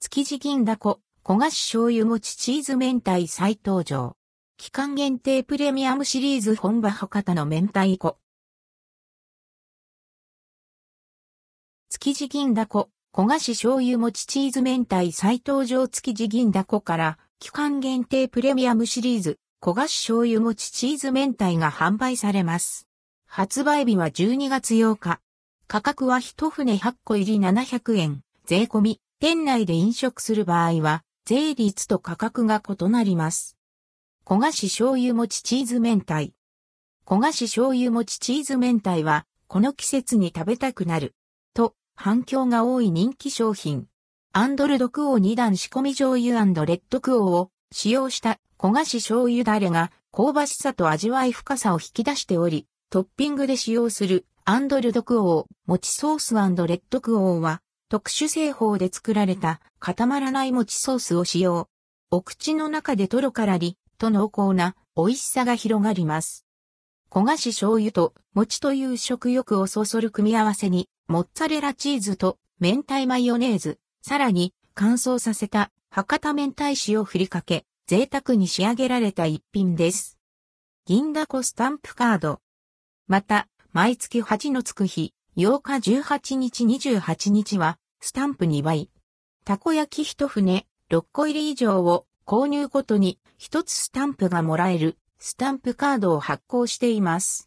築地銀だこ、焦がし醤油餅チーズ明太再登場。期間限定プレミアムシリーズ本場博多の明太子。築地銀だこ、焦がし醤油餅チーズ明太再登場築地銀だこから、期間限定プレミアムシリーズ、焦がし醤油餅チーズ明太が販売されます。発売日は12月8日。価格は一船8個入り700円、税込み、店内で飲食する場合は、税率と価格が異なります。焦がし醤油餅チーズ明太。焦がし醤油餅チーズ明太は、この季節に食べたくなる。と、反響が多い人気商品。アンドルドクオー2段仕込み醤油レッドクオーを使用した焦がし醤油ダレが香ばしさと味わい深さを引き出しており、トッピングで使用するアンドルドクオー、餅ソースレッドクオーは特殊製法で作られた固まらない餅ソースを使用。お口の中でトロからりと濃厚な美味しさが広がります。焦がし醤油と餅という食欲をそそる組み合わせに、モッツァレラチーズと明太マヨネーズ、さらに乾燥させた博多明太子を振りかけ、贅沢に仕上げられた一品です。銀だこスタンプカード。また、毎月8のつく日、8日18日28日は、スタンプ2倍。たこ焼き1船、6個入り以上を購入ごとに1つスタンプがもらえる、スタンプカードを発行しています。